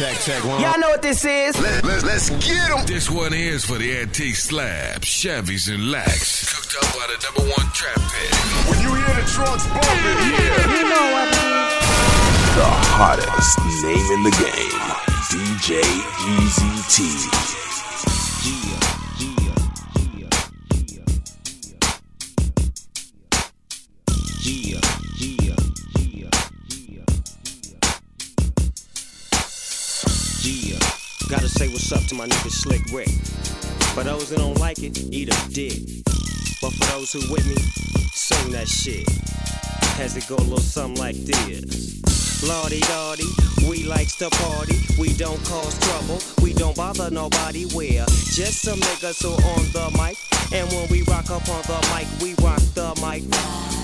Check, check, one. Y'all know what this is. Let, let, let's get 'em. This one is for the antique slabs, Chevys, and Lax. Cooked up by the number one trap pit. When you hear the trucks bumping, yeah. You know what it is. The hottest name in the game, DJ EAZY T. Yeah, say what's up to my nigga Slick Rick. For those that don't like it, eat a dick. But for those who with me, sing that shit. Has it go a little something like this. Lordy dotty, we likes to party. We don't cause trouble, we don't bother nobody. We're just some niggas who on the mic. And when we rock up on the mic, we rock the mic.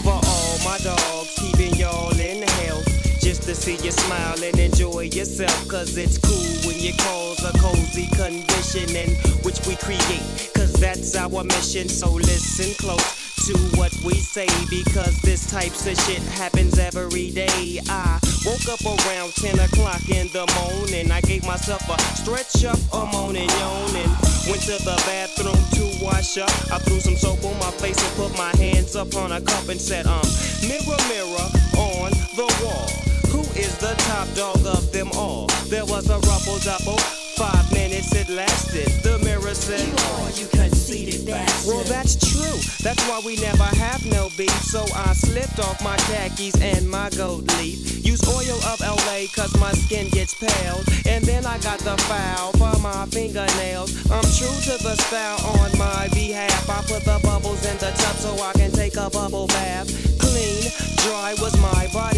For all my dogs, keeping y'all in health. Just to see you smile and enjoy yourself. Cause it's cool you cause a cozy condition in which we create. Cause that's our mission. So listen close to what we say. Because this types of shit happens every day. I woke up around 10 o'clock in the morning. I gave myself a stretch up, a moaning, yawning. Went to the bathroom to wash up. I threw some soap on my face and put my hands up on a cup and said, um, mirror, mirror on the wall. Is the top dog of them all? There was a ruffle double. Five minutes it lasted. The mirror said, You are, you conceited bastard. Well, that's true. That's why we never have no beef. So I slipped off my khakis and my gold leaf. Use oil of Olay cause my skin gets pale. And then I got the foul for my fingernails. I'm true to the style on my behalf. I put the bubbles in the tub so I can take a bubble bath. Clean, dry was my body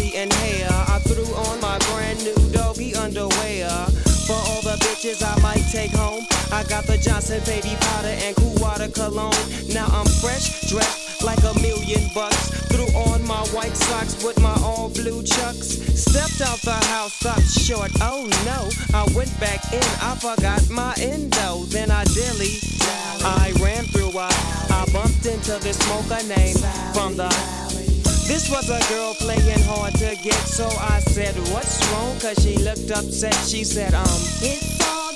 Threw on my brand new doggy underwear. Uh, for all the bitches I might take home, I got the Johnson baby powder and cool water cologne. Now I'm fresh, dressed like a million bucks. Threw on my white socks with my all blue chucks. Stepped out the house, stopped short. Oh no, I went back in, I forgot my endo. Then I dilly, I ran through, I, I bumped into this smoker named from the this was a girl playing hard to get, so I said, What's wrong? Cause she looked upset. She said, Um, It's all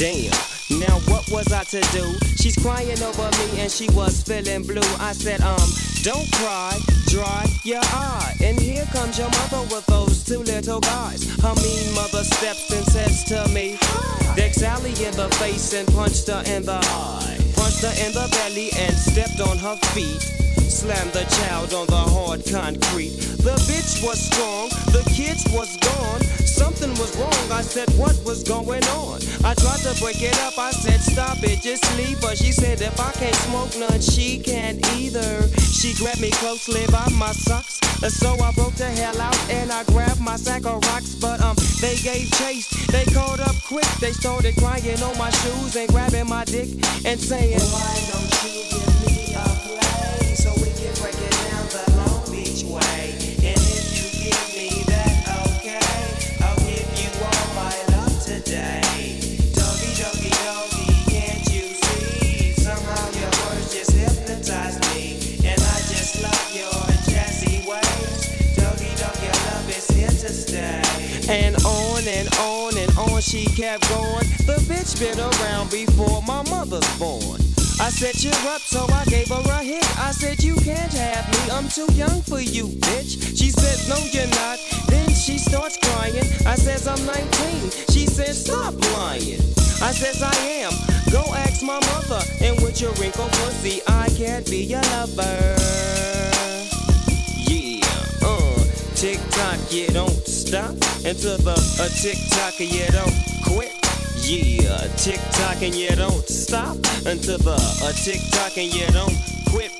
Damn. Now what was I to do? She's crying over me and she was feeling blue. I said, um, don't cry, dry your eye. And here comes your mother with those two little guys. Her mean mother steps and says to me, Deck Sally in the face and punched her in the eye. Punched her in the belly and stepped on her feet. Slammed the child on the hard concrete. The bitch was strong, the kids was gone. Something was wrong. I said, What was going on? I tried to break it up. I said, Stop it, just leave. But she said, If I can't smoke none, she can't either. She grabbed me closely by my socks. So I broke the hell out and I grabbed my sack of rocks. But um, they gave chase. They caught up quick. They started crying on my shoes and grabbing my dick and saying, she kept going. The bitch been around before my mother's born. I set you up, so I gave her a hit. I said, You can't have me, I'm too young for you, bitch. She says, No, you're not. Then she starts crying. I says, I'm 19. She says, Stop lying. I says, I am. Go ask my mother. And with your wrinkled pussy, I can't be your lover. Tick tock, you don't stop. And to the uh, tick tock, and you don't quit. Yeah, tick tock and you don't stop. Until the uh, tick tock and you don't quit.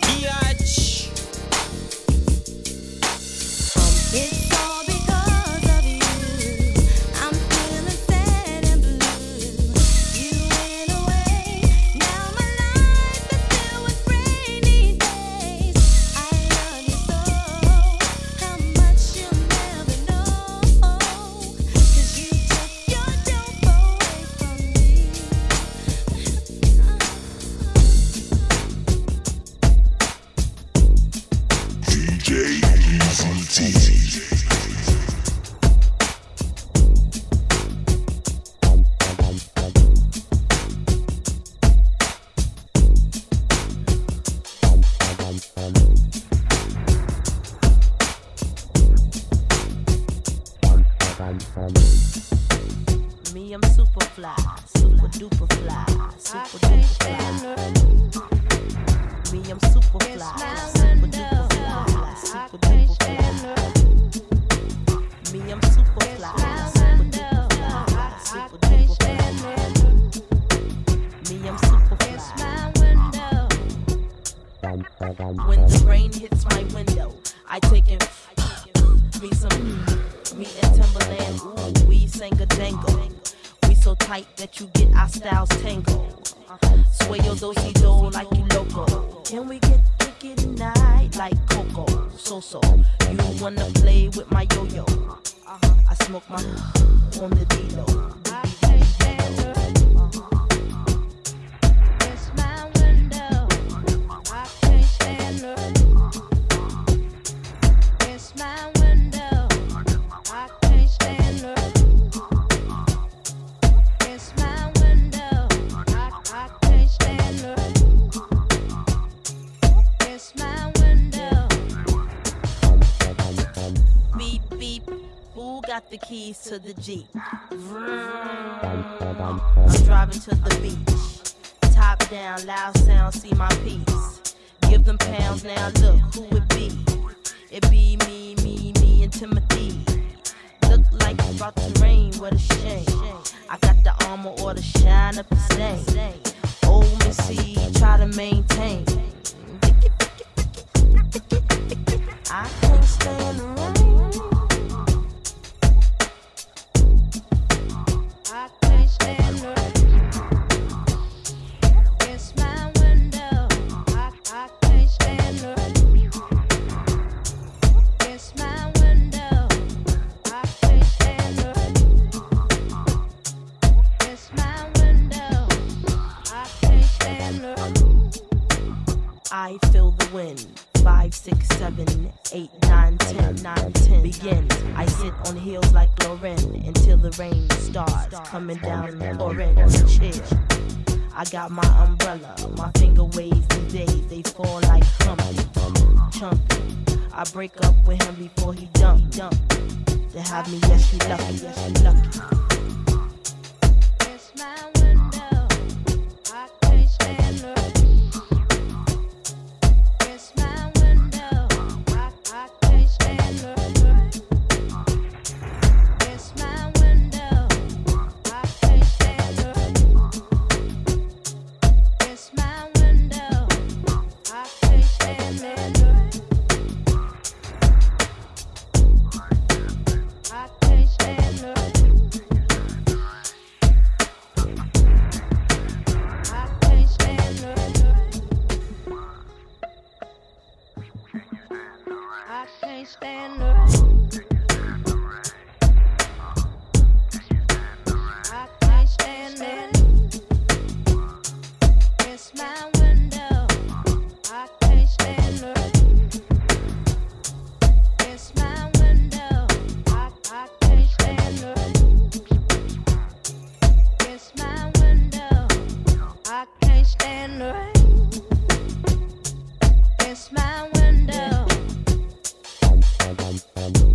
Me, I'm super fly, super duper fly, super duper fly. Me, I'm super fly, super duper fly, super duper fly. Me, I'm super fly, super duper fly, super duper fly. Me, I'm super fly. When the rain hits my window, I take it. Me some, me and Timbaland, ooh, we sang a jangle. We so tight that you get our styles tangled. Sway your dosey do like you loco. Can we get freaky tonight like Coco? So so, you wanna play with my yo yo? Uh-huh. I smoke my on the D-Lo. Got the keys to the Jeep? I'm driving to the beach. Top down, loud sound, see my piece. Give them pounds now, look who it be. It be me, me, me, and Timothy. Look like it's about to rain, what a shame. I got the armor or the shine up the stain. Old Missy, try to maintain. I can't stand the rain. My umbrella. My finger waves these days. They fall like Humpty, Chumpy. I break up with him before he dump, dump. To have me, yes, you lucky, yes, you lucky. pam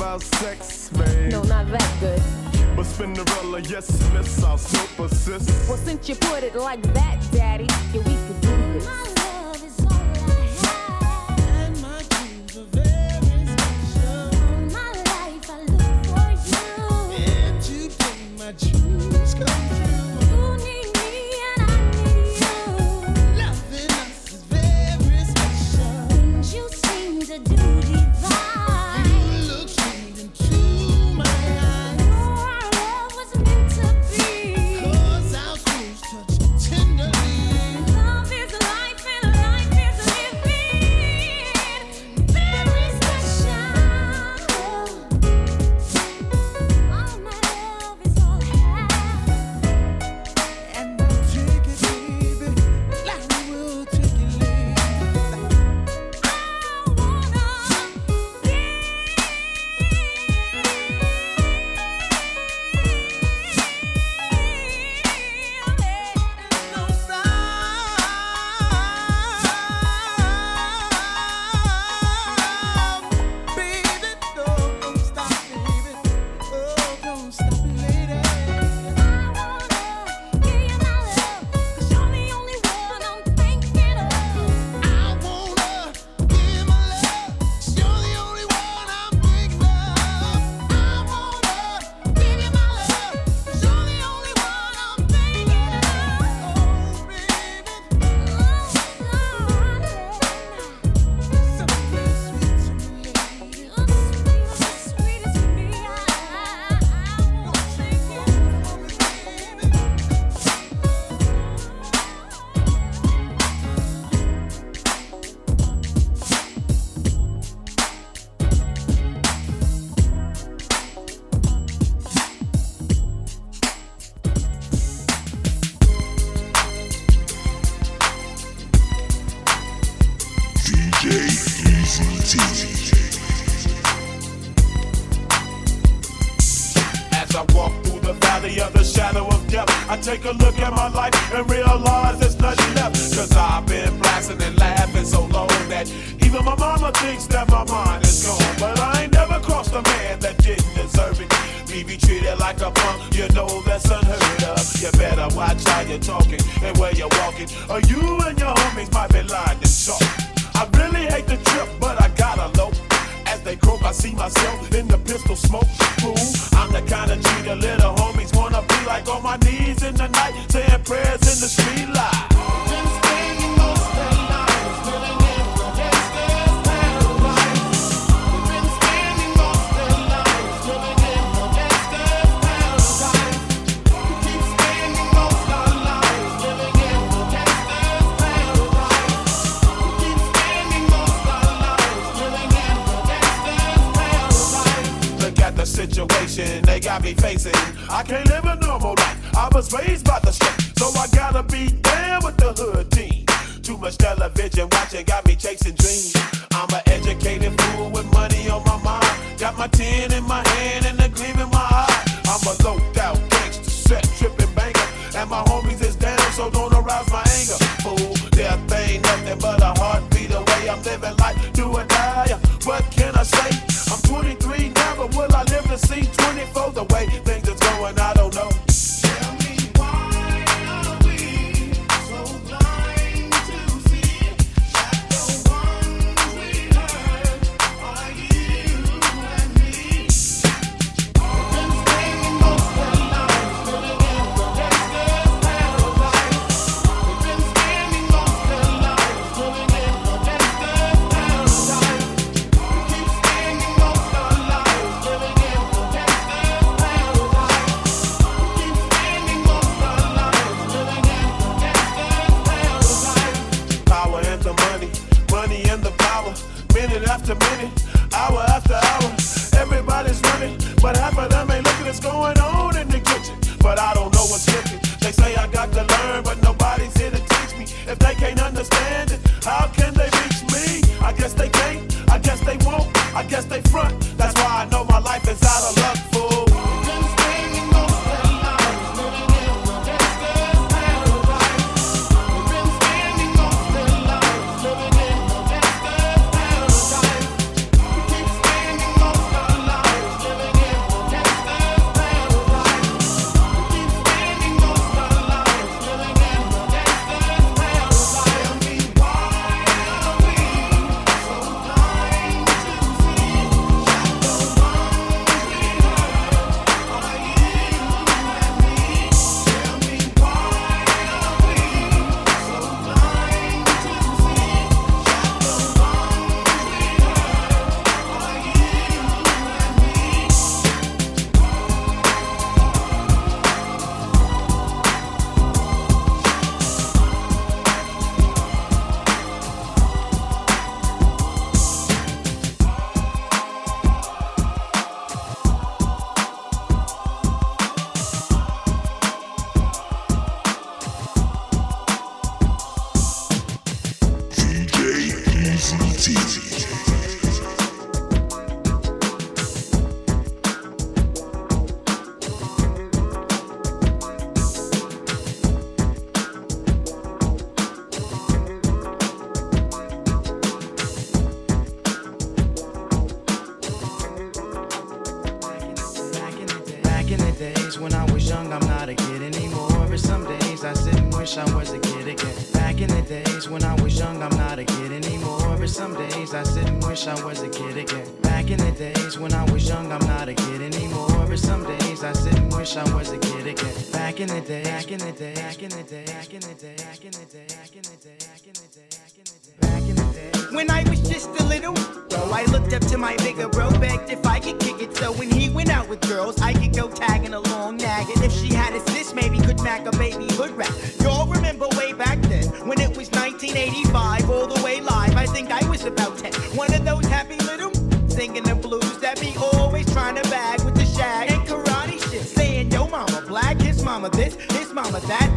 about sex, babe. No, not that good. But Spinderella, yes, miss, I'll snoop assist. Well, since you put it like that, daddy, yeah, we could do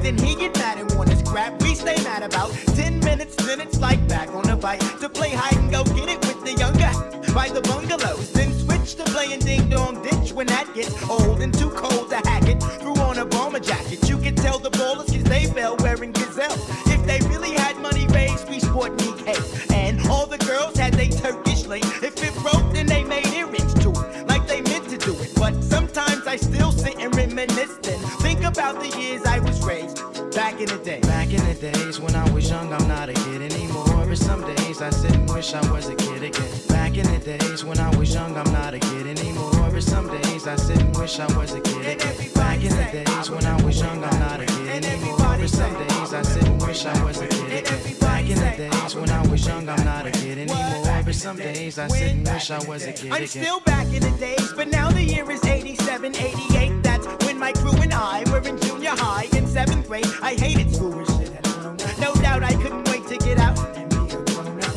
Then he get mad and want his crap. We stay mad about ten minutes, then it's like back on the bike to play hide and go get it with the younger by the bungalows. Then switch to playing ding dong ditch when that gets old and too cold to hack it. Threw on a bomber jacket. You can tell the ballers cause they fell wearing gazelle. If they really had money raised, we sport knee. And all the girls in the day. Back in the days when I was young, I'm not a kid anymore. But some days I sit and wish I was a kid again. Back in the days when I was young, I'm not a kid anymore. But some days I sit and wish I was a kid again. Back in the days when I was young, I'm not a kid anymore. But some days I sit and wish I was a kid again. Back in the days when I was young, I'm not a kid anymore. But some days I sit and wish I was a kid again. I'm still back in the days, but now the year is 87, 88. That's when my crew and I were in junior high seventh grade. I hated school and shit. No doubt I couldn't wait to get out.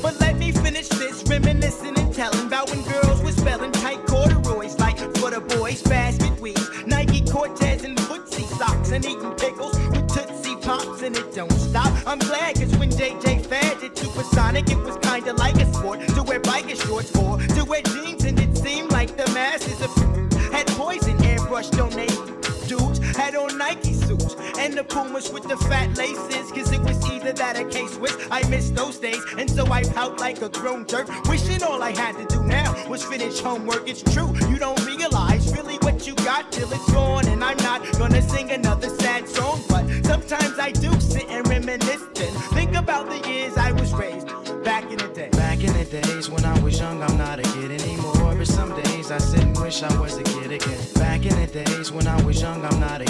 But let me finish this, reminiscing and telling about when girls were spelling tight corduroys like for the boys, basket weaves, Nike Cortez and footsie socks, and eating pickles with Tootsie Pops, and it don't stop. I'm glad, cause when JJ Fad did Supersonic, it was kinda like a sport to wear biker shorts or to wear jeans, and it seemed like the masses of the Pumas with the fat laces. Cause it was either that or K Swiss. I miss those days, and so I pout like a grown jerk. Wishing all I had to do now was finish homework. It's true, you don't realize really what you got till it's gone. And I'm not gonna sing another sad song, but sometimes I do sit and reminisce and think about the years I was raised back in the day. Back in the days when I was young, I'm not a kid anymore. But some days I sit and wish I was a kid again. Back in the days when I was young, I'm not a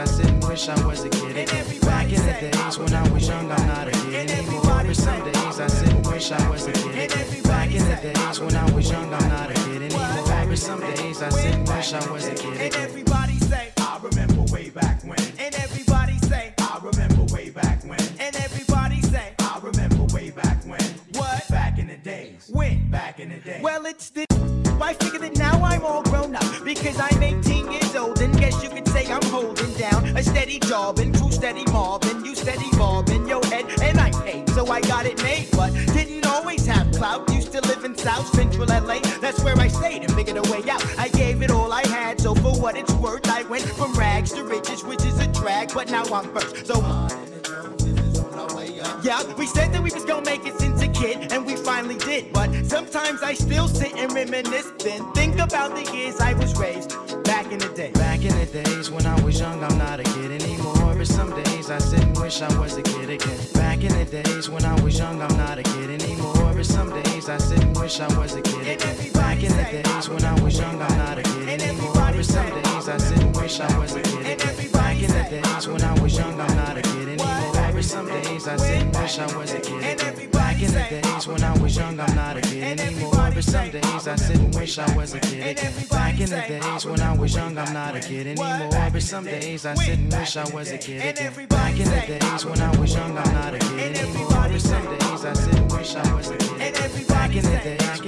I sit and wish I was a kid again. Back in the days when I was young, I'm not a kid anymore. But some days I sit and wish I was a kid again. Back in the days when I was young, I'm not a kid anymore. But some days I sit and wish I was a kid again. Steady job and true steady mob and you steady mob in your head and I paid so I got it made but didn't always have clout used to live in South Central LA that's where I stayed and figured a way out I gave it all I had so for what it's worth I went from rags to riches which is a drag but now I'm first so yeah, we said that we was gonna make it since a kid, and we finally did. But sometimes I still sit and reminisce, then think about the years I was raised back in the day. Back in the days when I was wish I was a kid again. Back in the days when I was young, I'm not a kid anymore. But some days I sit and wish I was a kid again. Back in the days when I was young, I'm not a kid anymore. But some days I sit and wish I was a kid again. Back in the days when I was young, I'm not a kid anymore. But some days I sit and wish I was a kid I sit and wish I was a kid again. Back in the days when I was young, I'm not a kid anymore. But some days I sit and wish I was a kid again. Back in the days when I was young, I'm not a kid anymore. But some days I sit and wish I was a kid again. Back in the days,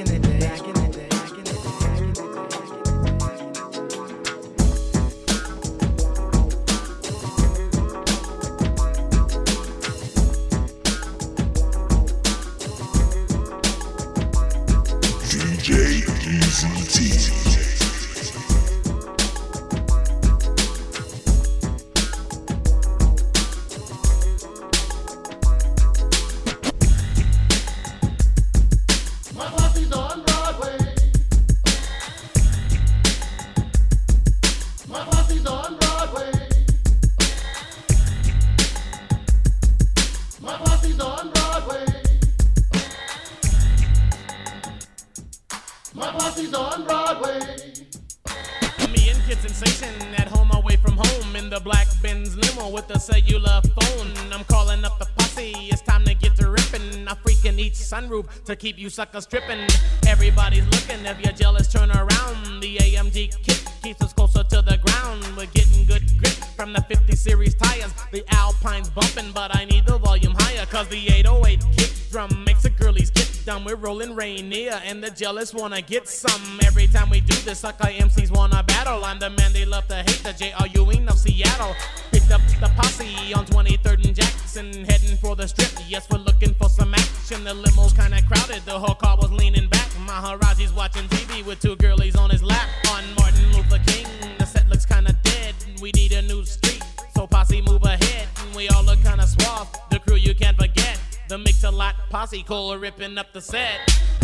to keep you suckers tripping. Everybody's looking, if you're jealous, turn around. The AMG kit keeps us closer to the ground. We're getting good grip from the 50 series tires. The Alpine's bumping, but I need the volume higher, cause the 808 kick drum makes the girlies get dumb. We're rolling Rainier, and the jealous wanna get some. Every time we do this, sucker MCs wanna battle. I'm the man they love to hate, the J.R. Ewing of Seattle. Cool ripping up the set.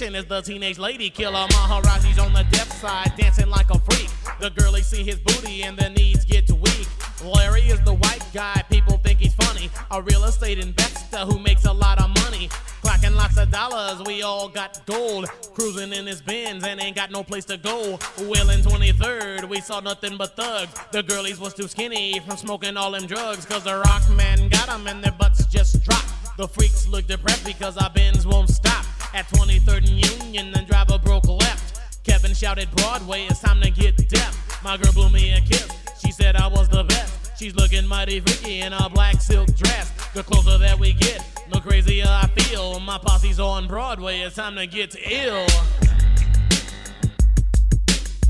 Is the teenage lady killer. Maharaji's on the deaf side, dancing like a freak. The girlies see his booty and the knees get weak. Larry is the white guy, people think he's funny. A real estate investor who makes a lot of money. Clocking lots of dollars, we all got gold. Cruising in his Benz and ain't got no place to go. Well, in 23rd, we saw nothing but thugs. The girlies was too skinny from smoking all them drugs. Cause the rock man got them and their butts just dropped. The freaks look depressed because our Benz won't stop. At 23rd and Union, the driver broke left. Kevin shouted, Broadway, it's time to get deaf. My girl blew me a kiss. She said I was the best. She's looking mighty freaky in a black silk dress. The closer that we get, the crazier I feel. My posse's on Broadway, it's time to get ill.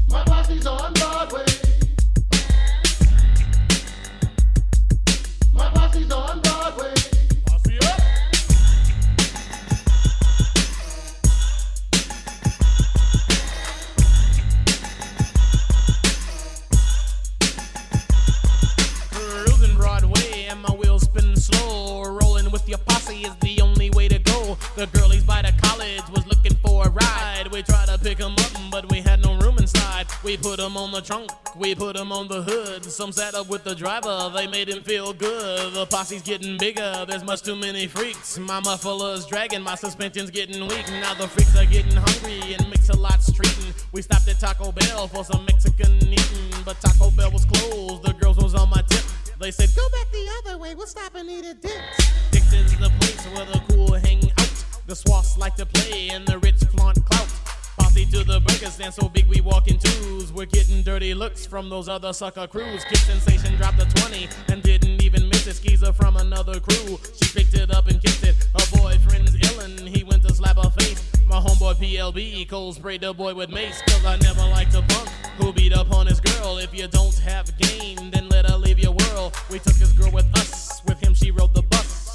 My posse's on Broadway. My posse's on Broadway. The girlies by the college was looking for a ride. We tried to pick 'em up, but we had no room inside. We put 'em on the trunk, we put 'em on the hood. Some sat up with the driver, they made him feel good. The posse's getting bigger, there's much too many freaks. My muffler's dragging, my suspension's getting weak. Now the freaks are getting hungry and Mix-A-Lot's treating. We stopped at Taco Bell for some Mexican eating, but Taco Bell was closed. The girls was on my tip. They said, Go back the other way, we'll stop and eat at Dick's. Dick's is the place where the cool hang. The swaths like to play and the rich flaunt clout. Posse to the burger stand so big we walk in twos. We're getting dirty looks from those other sucker crews. Kid Sensation dropped a 20 and didn't even miss it. Skeezer from another crew. She picked it up and kissed it. Her boyfriend's illin', he went to slap her face. My homeboy PLB, cold sprayed the boy with mace. Cause I never liked a punk who beat up on his girl. If you don't have game, then let her leave your world. We took his girl with us. With him, she rode the.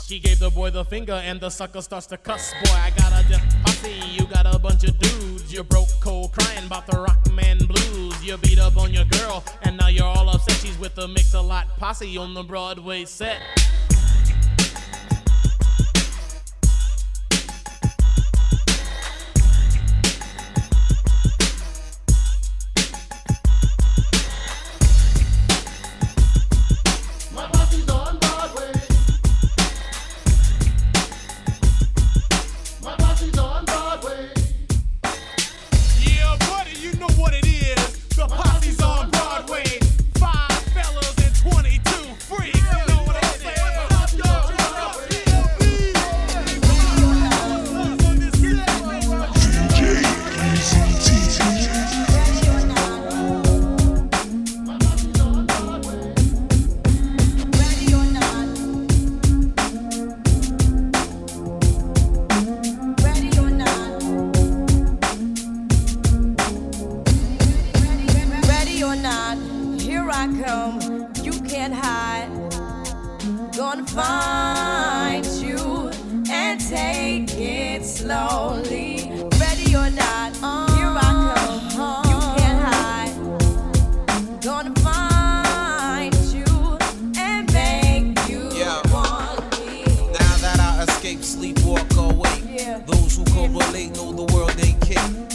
She gave the boy the finger and the sucker starts to cuss. Boy, I got a posse. You got a bunch of dudes. You broke cold crying about the rock man blues. You beat up on your girl and now you're all upset. She's with the Mix-A-Lot posse on the Broadway set.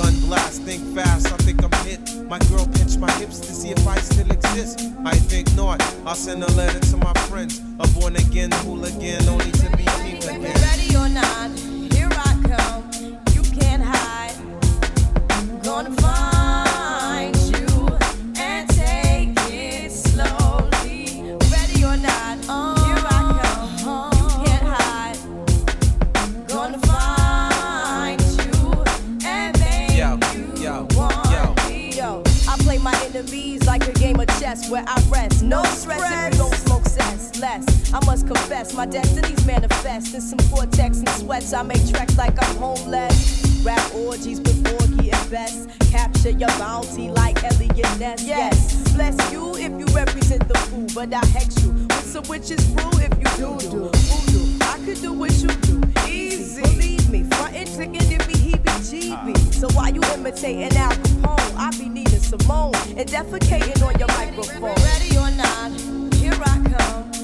Gun blast, think fast, I think I'm hit. My girl pinched my hips to see if I still exist. I think not. I'll send a letter to my friends. A born again hooligan, only to be king again. Ready or not, No stress if you don't smoke cess. Less I must confess, my destinies manifest in some Gore-Tex and sweats. I make tracks like I'm homeless. Rap orgies with Porgy and Bess. Capture your bounty like Elliot Ness. Yes, bless you if you represent the fool, but I hex you with some witches brew if you do do voodoo. I could do what you do, easy. Believe me, frontin' trickin' give me heebie-jeebie. Ah. So why you imitating Al Capone? I be Nina Simone and defecating on your microphone. Ready or not, here I come.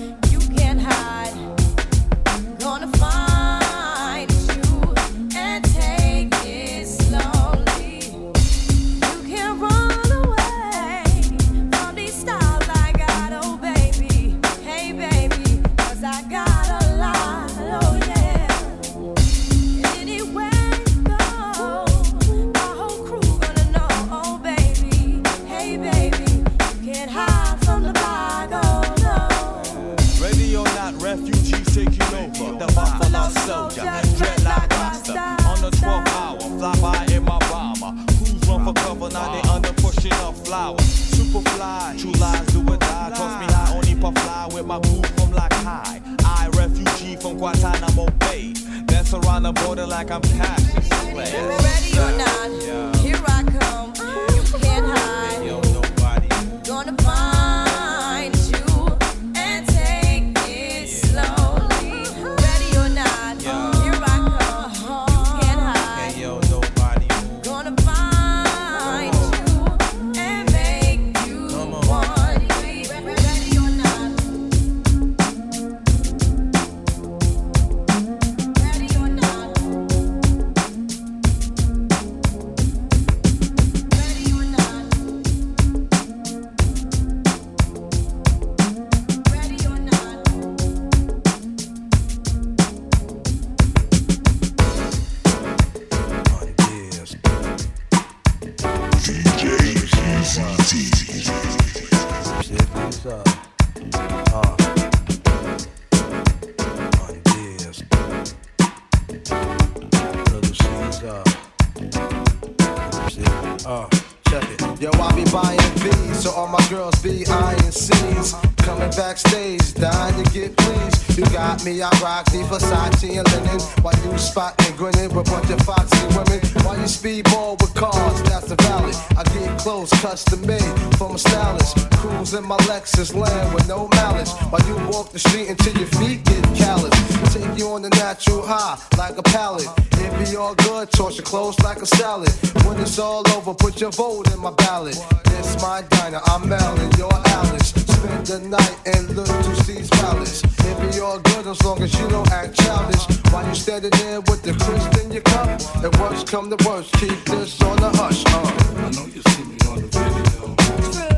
Speedball with cars, that's the valley. I get clothes custom made from a stylist. Cruise in my Lexus land with no malice. While you walk the street until your feet get callous. Take you on the natural high like a pallet. It be all good, toss your clothes like a salad. When it's all over, put your vote in my ballot. This my diner, I'm Mel and you're Alice. Spend the night in Little C's Palace. It be all good as long as you don't act childish. While you standing there with the crisp in your cup, the worst come to worst, keep this on the hush. Uh. I know you see me on the video.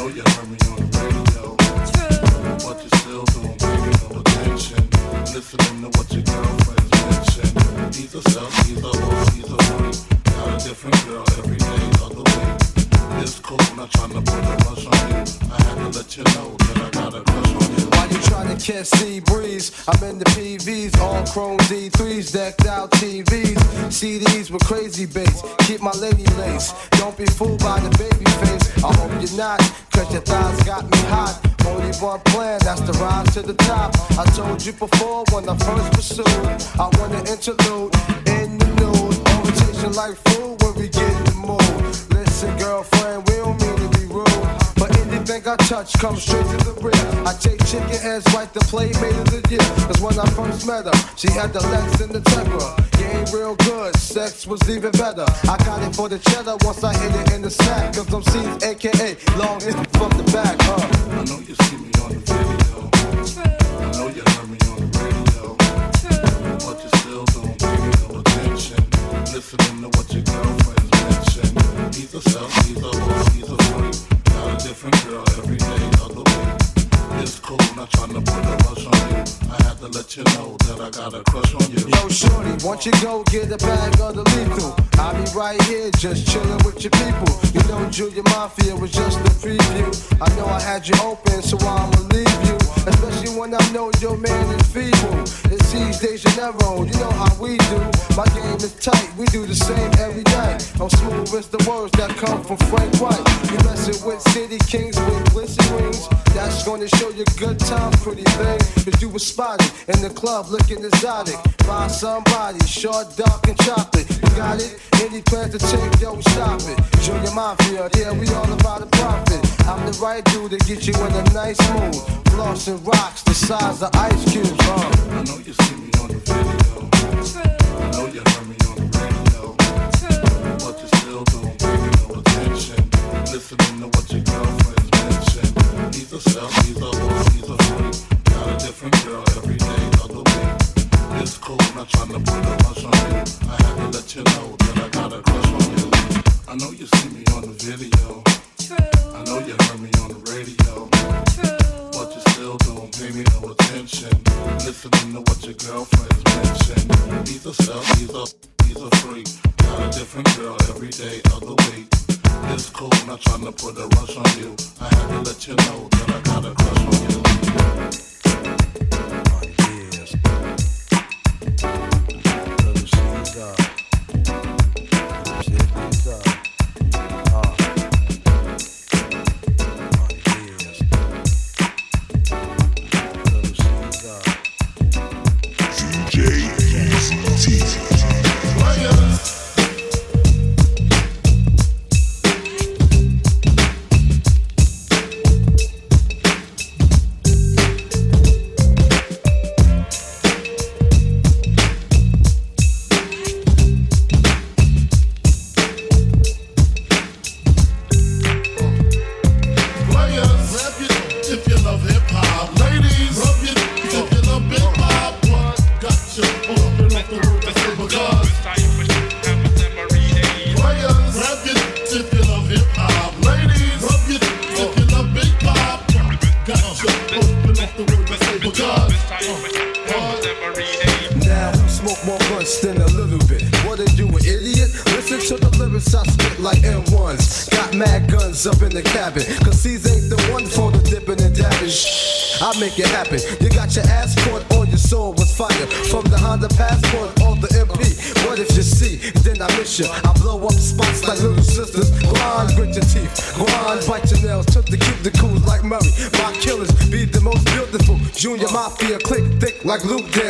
I know you heard me on the radio. But you still don't pay no attention. Listening to what your girlfriends mention. He's a self, he's a hoe, he's a freak. Got a different girl every day of the week. It's cool, not trying to put a rush on you. I had to let you know that I got a crush on you. While you trying to catch sea breeze, I'm in the PVs, all chrome D3s, decked out TVs, CDs with crazy bass. Keep my lady lace. Don't be fooled by the baby face. I hope you're not, cause your thighs got me hot. Only one plan, that's to rise to the top. I told you before when I first pursued, I want to interlude in the nude. Orientation like food when we get in the mood. Girlfriend, we don't mean to be rude. But anything I touch comes straight to the rear. I take chicken heads like the playmate of the year. Cause when I first met her, she had the Lex and the Tegra. Game real good, sex was even better. I got it for the cheddar once I hit it in the sack. Cause I'm Cease aka long in from the back. Uh. I know you see me on the video. I know you heard me on the. But you still don't no attention. To what your girlfriends mention. He's a he's a he's a. Got a different girl every day. It's not trying to put a rush on you. I to let you know that I got a crush on you. Yo, shorty, once you go get a bag of the lethal, I I be right here just chillin' with your people. You know Junior Mafia was just a preview. I know I had you open, so I'ma leave you. Especially when I know your man is feeble. It's these days you never own, you know how we do. My game is tight, we do the same every night. I'm smooth as the words that come from Frank White. You messin' with city kings with glisten rings. That's gonna show you good time, pretty thing. Cause you was spotted in the club looking exotic. By somebody, short, dark, and chocolate. You got it? Any plans to take, yo, stop it. Junior Mafia, yeah, we all about the profit. I'm the right dude to get you in a nice mood. Floss and rocks the size of ice cubes, huh? I know you see me on the video. I know you heard me on the radio. But you still don't pay me no attention. Listening to what your girlfriends mention. He's a self, he's a whore, he's a freak. Got a different girl every day of the week. It's cool, not trying to put a rush on you. I had to let you know that I got a crush on you. I know you see me on the video. I know you heard me on the radio. But you still don't pay me no attention. Listening to what your girlfriends mention. He's a self, he's a freak. Got a different girl every day of the week. It's cool, not trying to put a rush on you. I had to let you know that I got a crush on you. Players,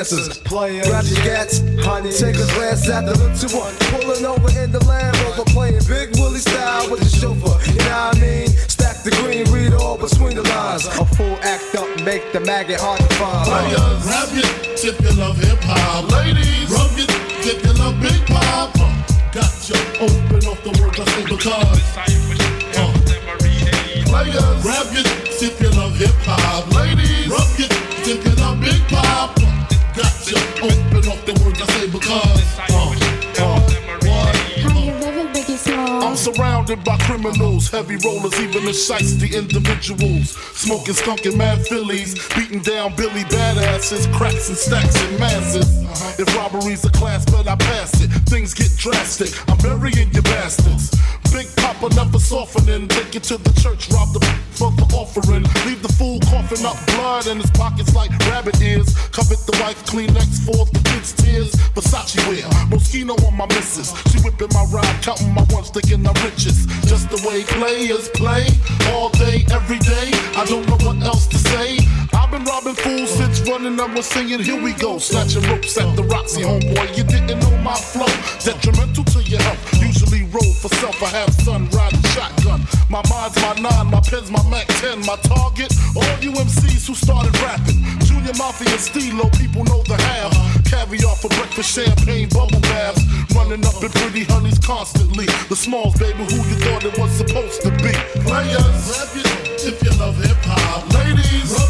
dancers. Players. Grab your gats, honey. Take a glance at the little one. Pulling over in the Land Rover. Playing Big Willie style with the chauffeur. You know what I mean? Stack the green, read all between the lines. A full act up, make the maggot hard to find. Players, rap it if you love hip hop. Ladies, rub it if you love big pop. Gotcha. Open up the word I say because. Surrounded by criminals, heavy rollers, even the shiesty individuals. Smoking skunk and mad fillies, beating down Billy badasses, cracks and stacks and masses. Uh-huh. If robbery's a class, but I pass it. Things get drastic. I'm burying your bastards. Big Papa never softening. Take you to the church, rob the for the offering. Leave the fool coughing up blood in his pockets like rabbit ears. Covet the wife, Kleenex for the kids' tears. Versace wear, Moschino on my missus. She whipping my ride, counting my ones, thinking I'm riches. Just the way players play, all day, every day. I don't know what else to say. I've been robbing fools since running up was singing. Here we go, snatching ropes at the Roxy, homeboy. You didn't know my flow, detrimental to your health. Usually roll for self. I have son riding shotgun. My mind's my nine, my pen's my Mac 10. My target, all you MCs who started rapping. Junior Mafia and Stilo, people know the half. Caviar for breakfast, champagne, bubble baths. Running up in pretty honeys constantly. The smalls, baby, who you thought it was supposed to be. Players, if you love hip hop. Ladies,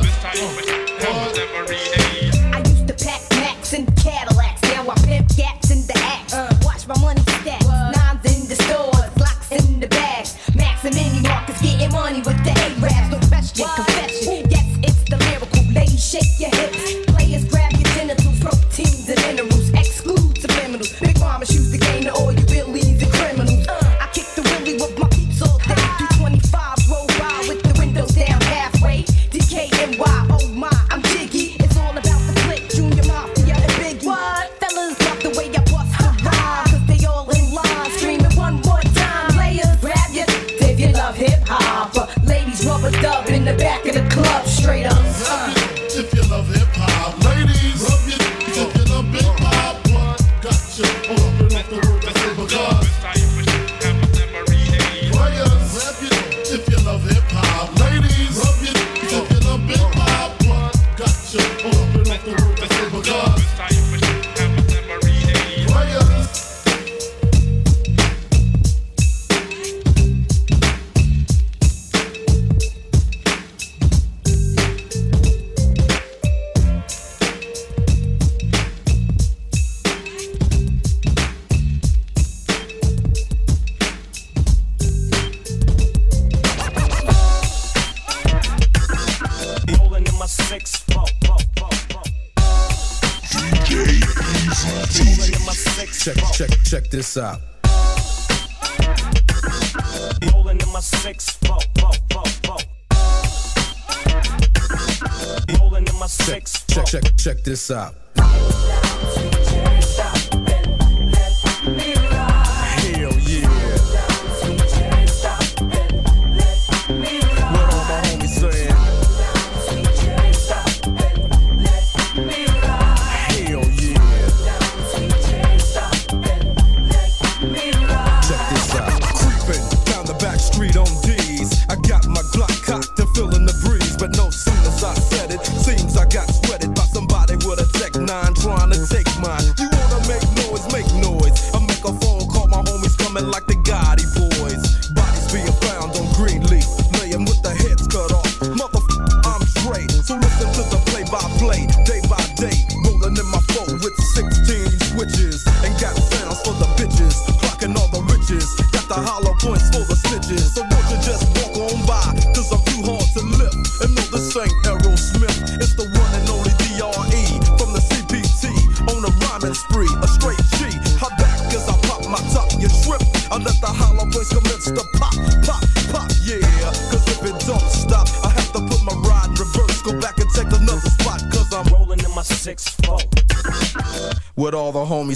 this up.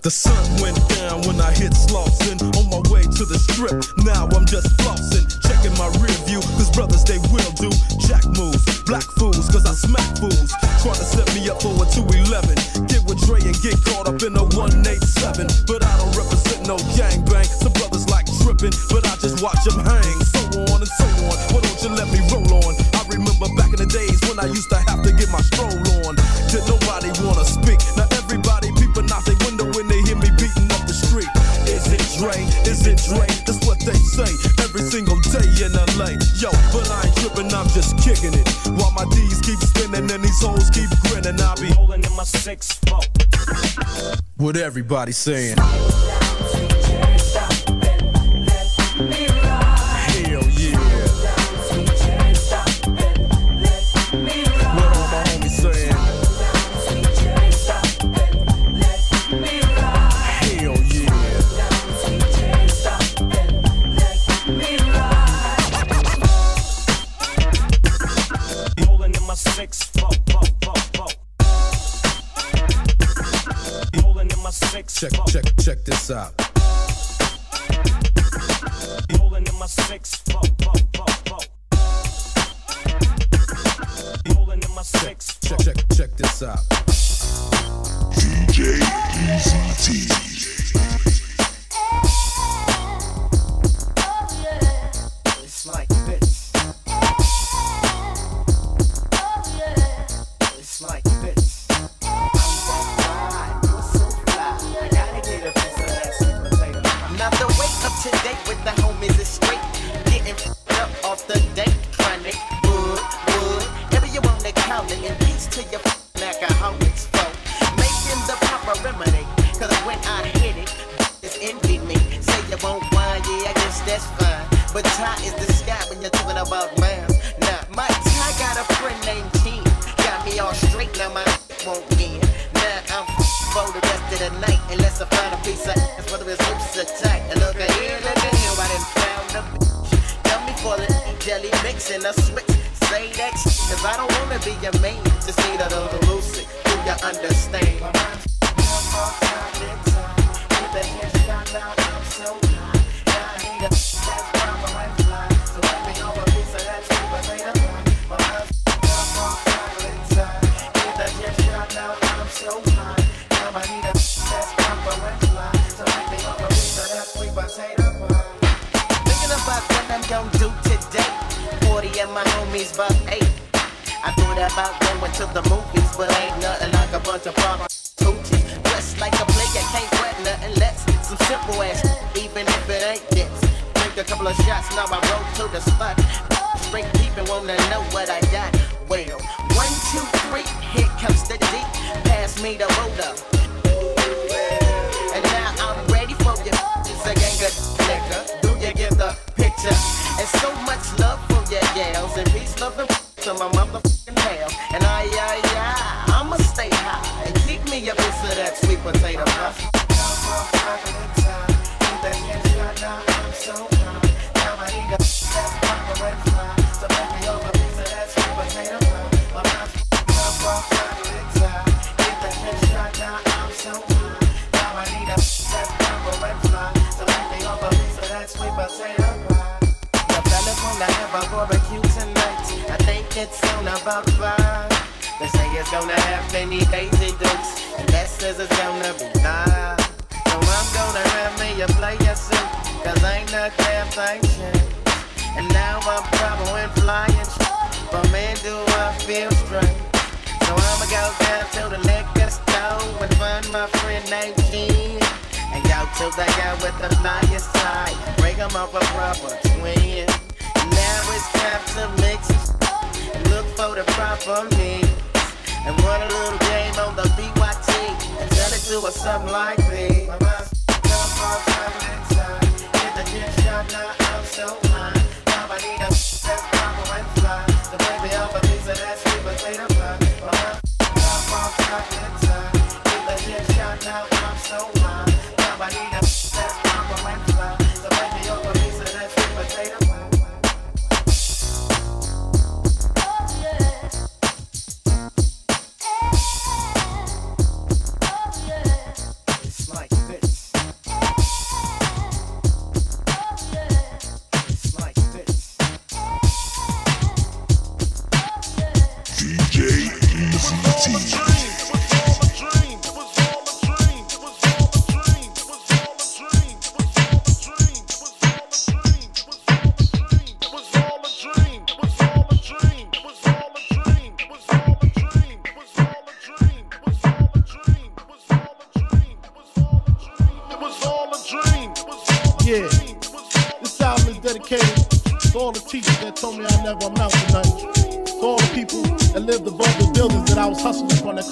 The sun went down when I hit Slauson on my way to the strip. Now I'm just flossing, checking my rear view, cause brothers they will do jack moves, black fools, cause I smack fools. Trying to set me up for a 211. Get with Dre and get caught up in a 187. But I don't represent no gang bang. Some brothers like tripping, but I just watch them hang. So on and so on. Why don't you let me roll on? I remember back in the days when I used to have to get my stroll on. Did nobody wanna speak? Now everybody Is it Dre? That's what they say every single day in LA. Yo, but I ain't tripping, I'm just kicking it. While my D's keep spinning and these hoes keep grinning, I be holding in my six foot. What everybody saying. up. Rolling in my six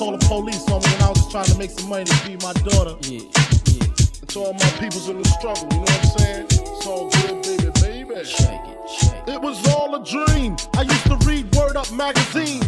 called the police on me when I was just trying to make some money to feed my daughter. Yeah, yeah. And to all my peoples in the struggle, you know what I'm saying? It's all good, baby, baby. Shake it, shake it. It was all a dream. I used to read Word Up magazine.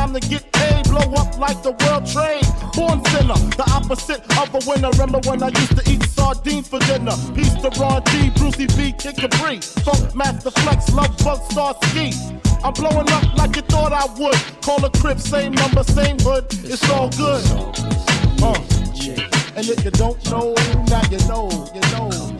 Time to get paid, blow up like the world trade. Born sinner, the opposite of a winner. Remember when I used to eat sardines for dinner? Peace to Ron G, Brucey B, Kid Capri. Funkmaster Flex, Love Bug Star Ski. I'm blowing up like you thought I would. Call a crib, same number, same hood. It's all good. Uh. And if you don't know, now you know, you know,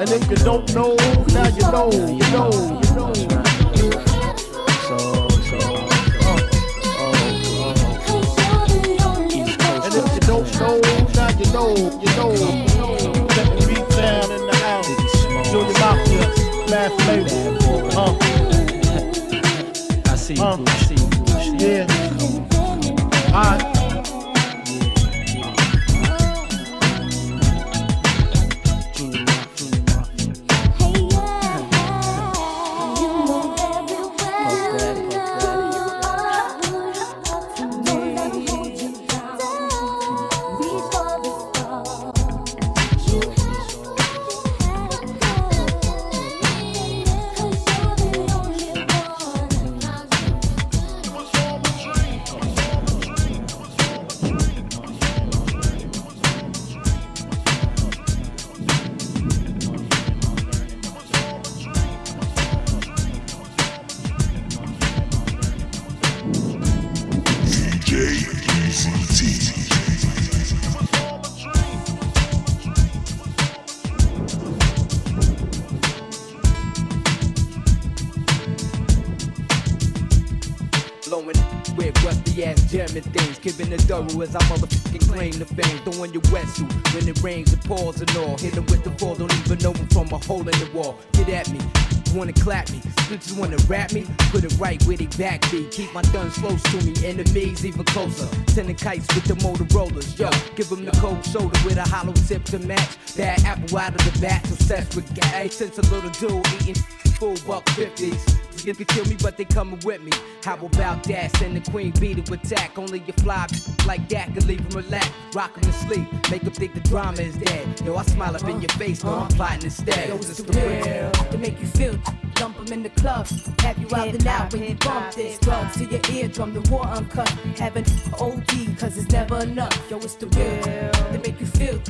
And if you don't know, now you know, you know, you know. Uh, uh, uh. And if you don't know, now you know, you know. Let the beat down in the house. Junior Mafia, Mad Flavor. Uh. I see you. I see you, I see you. Yeah. Alright. DJ pause and all. Hit with the ball. don't even know him from a hole in the wall. Get at me, wanna clap me. Bitches wanna rap me, put it right where they back be. Keep my guns close to me, enemies even closer. Sending kites with the Motorolas, yo. Give them the cold shoulder with a hollow tip to match. That apple out of the bat, obsessed with gay. Since a little dude eating full buck 50s. They can kill me, but they coming with me. How about that? Send the queen bee to attack. Only your fly like that can leave them relaxed. Rock them to sleep, make them think the drama is dead. Yo, I smile up in your face, but I'm plotting instead. Yo, it's the real to make you feel. Dump them in the club, have you out and out when you bump this drum to your eardrum, the war uncut. Having OD, cause it's never enough. Yo, it's the real to make you feel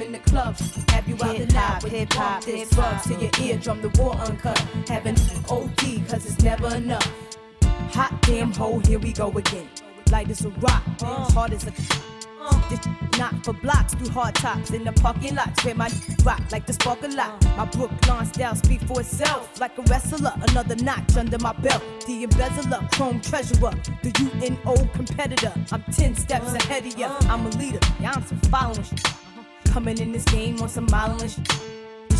in the club. Have you out and out with hip hop, this drum to your eardrum, the war uncut. Having OD cause it's never enough. Hot damn hole, here we go again. Light as a rock, it's uh. hard as a. Uh. This not for blocks through hard tops in the parking lots where my rock like the spark a lot. Uh. My Brooklyn style speak for itself like a wrestler. Another notch under my belt. The embezzler, chrome treasurer, the UNO competitor. I'm 10 steps ahead of ya. I'm a leader, yeah, I'm some following shit. Uh-huh. Coming in this game on some modeling shit.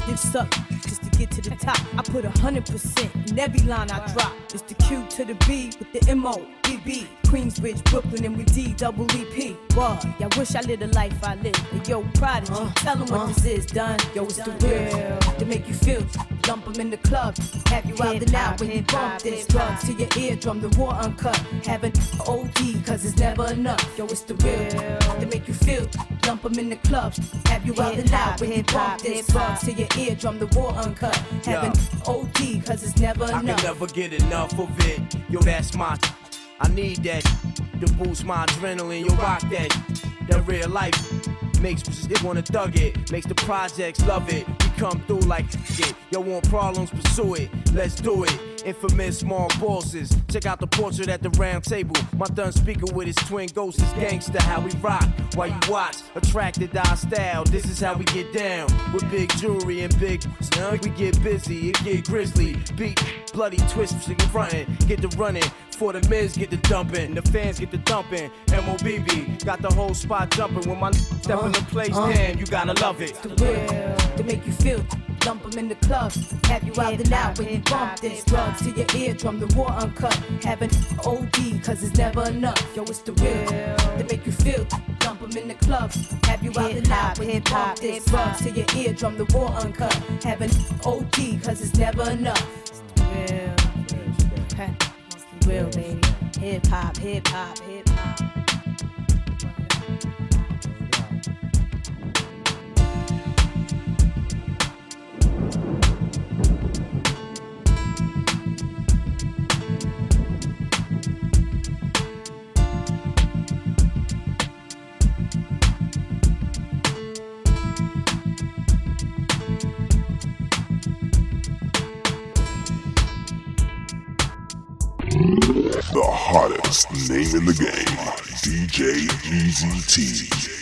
Dick suck just to get to the top. I put a hundred percent in every line I drop. It's the Q to the B with the M O B B. Queensbridge, Brooklyn, and we D double E P. What? Y'all wish I lived the life I live. And yo, prodigy, tell 'em what this is done. Yo, it's the real to make you feel. Dump 'em in the club. Have you out and out when you bump this. Drugs to your eardrum, the war uncut. Having OD, cause it's never enough. Yo, it's the real to make you feel. Dump 'em in the club. Have you out and out when you bump this. Drugs to your eardrum, the war uncut. Having OD, cause it's never enough. I can enough. never get enough of it. Yo, that's my. I need that to boost my adrenaline. Yo, rock that. That real life makes they wanna thug it. Makes the projects love it. We come through like it. Yo, want problems? Pursue it. Let's do it. Infamous small bosses. Check out the portrait at the round table. My done speaker with his twin ghosts is gangster. How we rock while you watch. Attracted to our style. This is how we get down. With big jewelry and big snug. We get busy. It get grizzly. Beat bloody twist. Frontin'. Get the running. For the Miz get the dumping, the fans get the dumping. MOBB got the whole spot jumping. When my step in the place, uh. you gotta love it. the real to make you feel. Dump 'em in the club. Have you out and out when you bump this. Drugs to your eardrum, the war uncut. Having OD, cause it's never enough. Yo, it's the real to make you feel. Dump 'em in the club. Have you out and out when you bump this. Drugs to your eardrum, the war uncut. Having OD, cause it's never enough. It's the real. It's the real, baby. Hip hop, hip hop, hip hop. Hottest name in the game, DJ EAZY T.